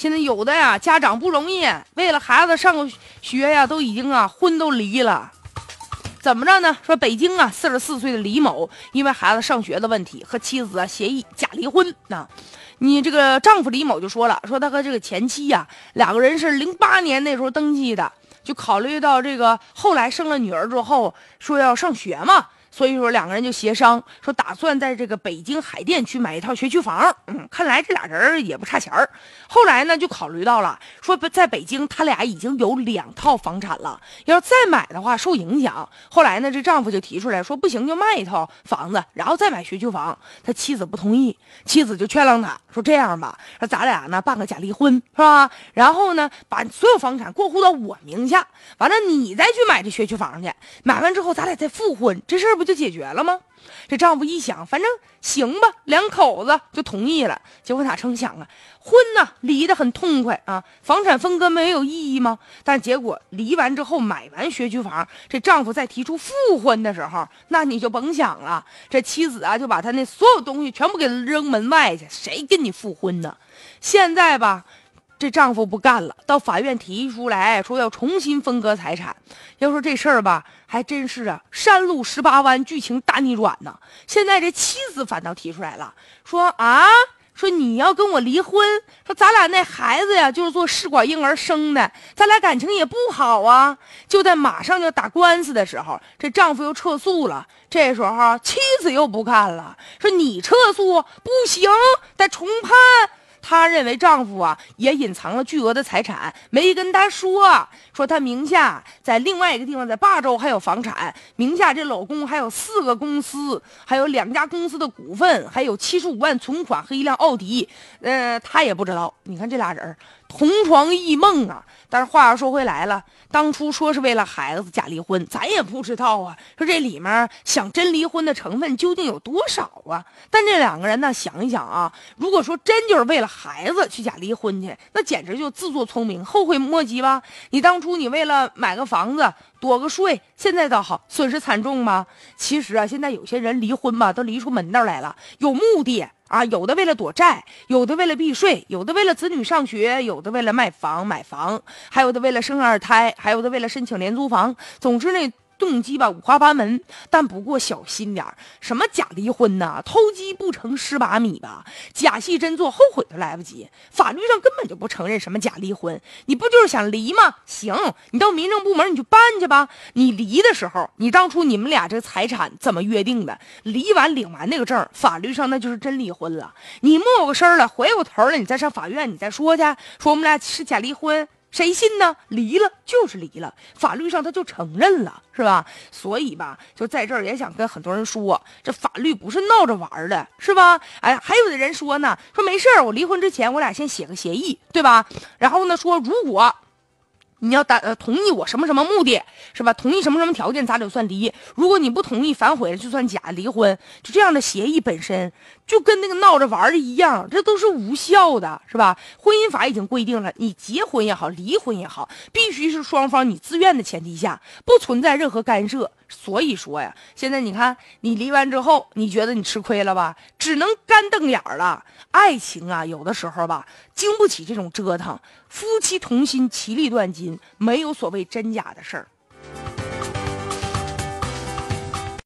现在有的呀，家长不容易，为了孩子上个学呀，都已经啊婚都离了。怎么着呢？说北京啊，四十四岁的李某因为孩子上学的问题和妻子啊协议假离婚。那，你这个丈夫李某就说了，说他和这个前妻呀两个人是零八年那时候登记的，就考虑到这个后来生了女儿之后说要上学嘛。所以说两个人就协商说，打算在这个北京海淀区买一套学区房。嗯，看来这俩人也不差钱儿。后来呢，就考虑到了说，在北京他俩已经有两套房产了，要再买的话受影响。后来呢，这丈夫就提出来说，不行就卖一套房子，然后再买学区房。他妻子不同意，妻子就劝让他说，这样吧，说咱俩呢办个假离婚是吧？然后呢，把所有房产过户到我名下，完了你再去买这学区房去。买完之后咱俩再复婚，这事儿不就解决了吗？这丈夫一想，反正行吧，两口子就同意了。结果哪成想啊，婚呢离得很痛快啊，房产分割没有意义吗？但结果离完之后，买完学区房，这丈夫再提出复婚的时候，那你就甭想了。这妻子啊，就把他那所有东西全部给扔门外去，谁跟你复婚呢？现在吧。这丈夫不干了，到法院提出来说要重新分割财产。要说这事儿吧，还真是啊，山路十八弯，剧情大逆转呢。现在这妻子反倒提出来了，说啊，说你要跟我离婚，说咱俩那孩子呀，就是做试管婴儿生的，咱俩感情也不好啊。就在马上要打官司的时候，这丈夫又撤诉了。这时候妻子又不干了，说你撤诉不行，得重判。她认为丈夫啊也隐藏了巨额的财产，没跟她说。说她名下在另外一个地方，在霸州还有房产，名下这老公还有四个公司，还有两家公司的股份，还有七十五万存款和一辆奥迪。呃，她也不知道。你看这俩人同床异梦啊。但是话又说回来了，当初说是为了孩子假离婚，咱也不知道啊。说这里面想真离婚的成分究竟有多少啊？但这两个人呢，想一想啊，如果说真就是为了孩子去假离婚去，那简直就自作聪明，后悔莫及吧？你当初你为了买个房子躲个税，现在倒好，损失惨重吗？其实啊，现在有些人离婚吧，都离出门道来了，有目的。啊，有的为了躲债，有的为了避税，有的为了子女上学，有的为了卖房买房，还有的为了生二胎，还有的为了申请廉租房。总之呢。动机吧五花八门，但不过小心点儿。什么假离婚呐？偷鸡不成蚀把米吧？假戏真做，后悔都来不及。法律上根本就不承认什么假离婚。你不就是想离吗？行，你到民政部门你就办去吧。你离的时候，你当初你们俩这财产怎么约定的？离完领完那个证，法律上那就是真离婚了。你没个声了，回过头了，你再上法院，你再说去，说我们俩是假离婚。谁信呢？离了就是离了，法律上他就承认了，是吧？所以吧，就在这儿也想跟很多人说，这法律不是闹着玩的，是吧？哎，还有的人说呢，说没事儿，我离婚之前我俩先写个协议，对吧？然后呢，说如果。你要打呃同意我什么什么目的，是吧？同意什么什么条件，咱就算离。如果你不同意，反悔了，就算假离婚。就这样的协议本身就跟那个闹着玩的一样，这都是无效的，是吧？婚姻法已经规定了，你结婚也好，离婚也好，必须是双方你自愿的前提下，不存在任何干涉。所以说呀，现在你看你离完之后，你觉得你吃亏了吧？只能干瞪眼了。爱情啊，有的时候吧，经不起这种折腾。夫妻同心，其利断金，没有所谓真假的事儿。